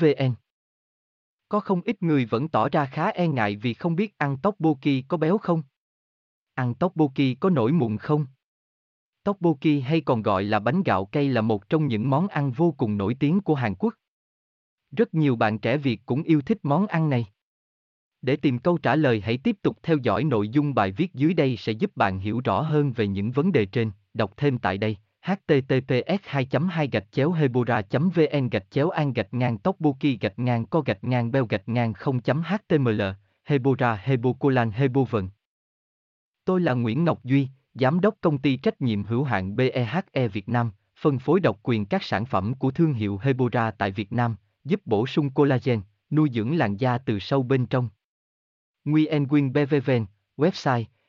vn có không ít người vẫn tỏ ra khá e ngại vì không biết ăn tteokbokki có béo không? Ăn tteokbokki có nổi mụn không? Tteokbokki hay còn gọi là bánh gạo cay là một trong những món ăn vô cùng nổi tiếng của Hàn Quốc. Rất nhiều bạn trẻ Việt cũng yêu thích món ăn này. Để tìm câu trả lời hãy tiếp tục theo dõi nội dung bài viết dưới đây sẽ giúp bạn hiểu rõ hơn về những vấn đề trên, đọc thêm tại đây https 2 2 gạch chéo hebora vn gạch chéo an gạch ngang tteokbokki gạch ngang co gạch ngang beo gạch ngang 0 html hebora hebocolan hebovn tôi là nguyễn ngọc duy giám đốc công ty trách nhiệm hữu hạn BEHE Việt Nam, phân phối độc quyền các sản phẩm của thương hiệu Hebora tại Việt Nam, giúp bổ sung collagen, nuôi dưỡng làn da từ sâu bên trong. Nguyen Nguyen BVVN, website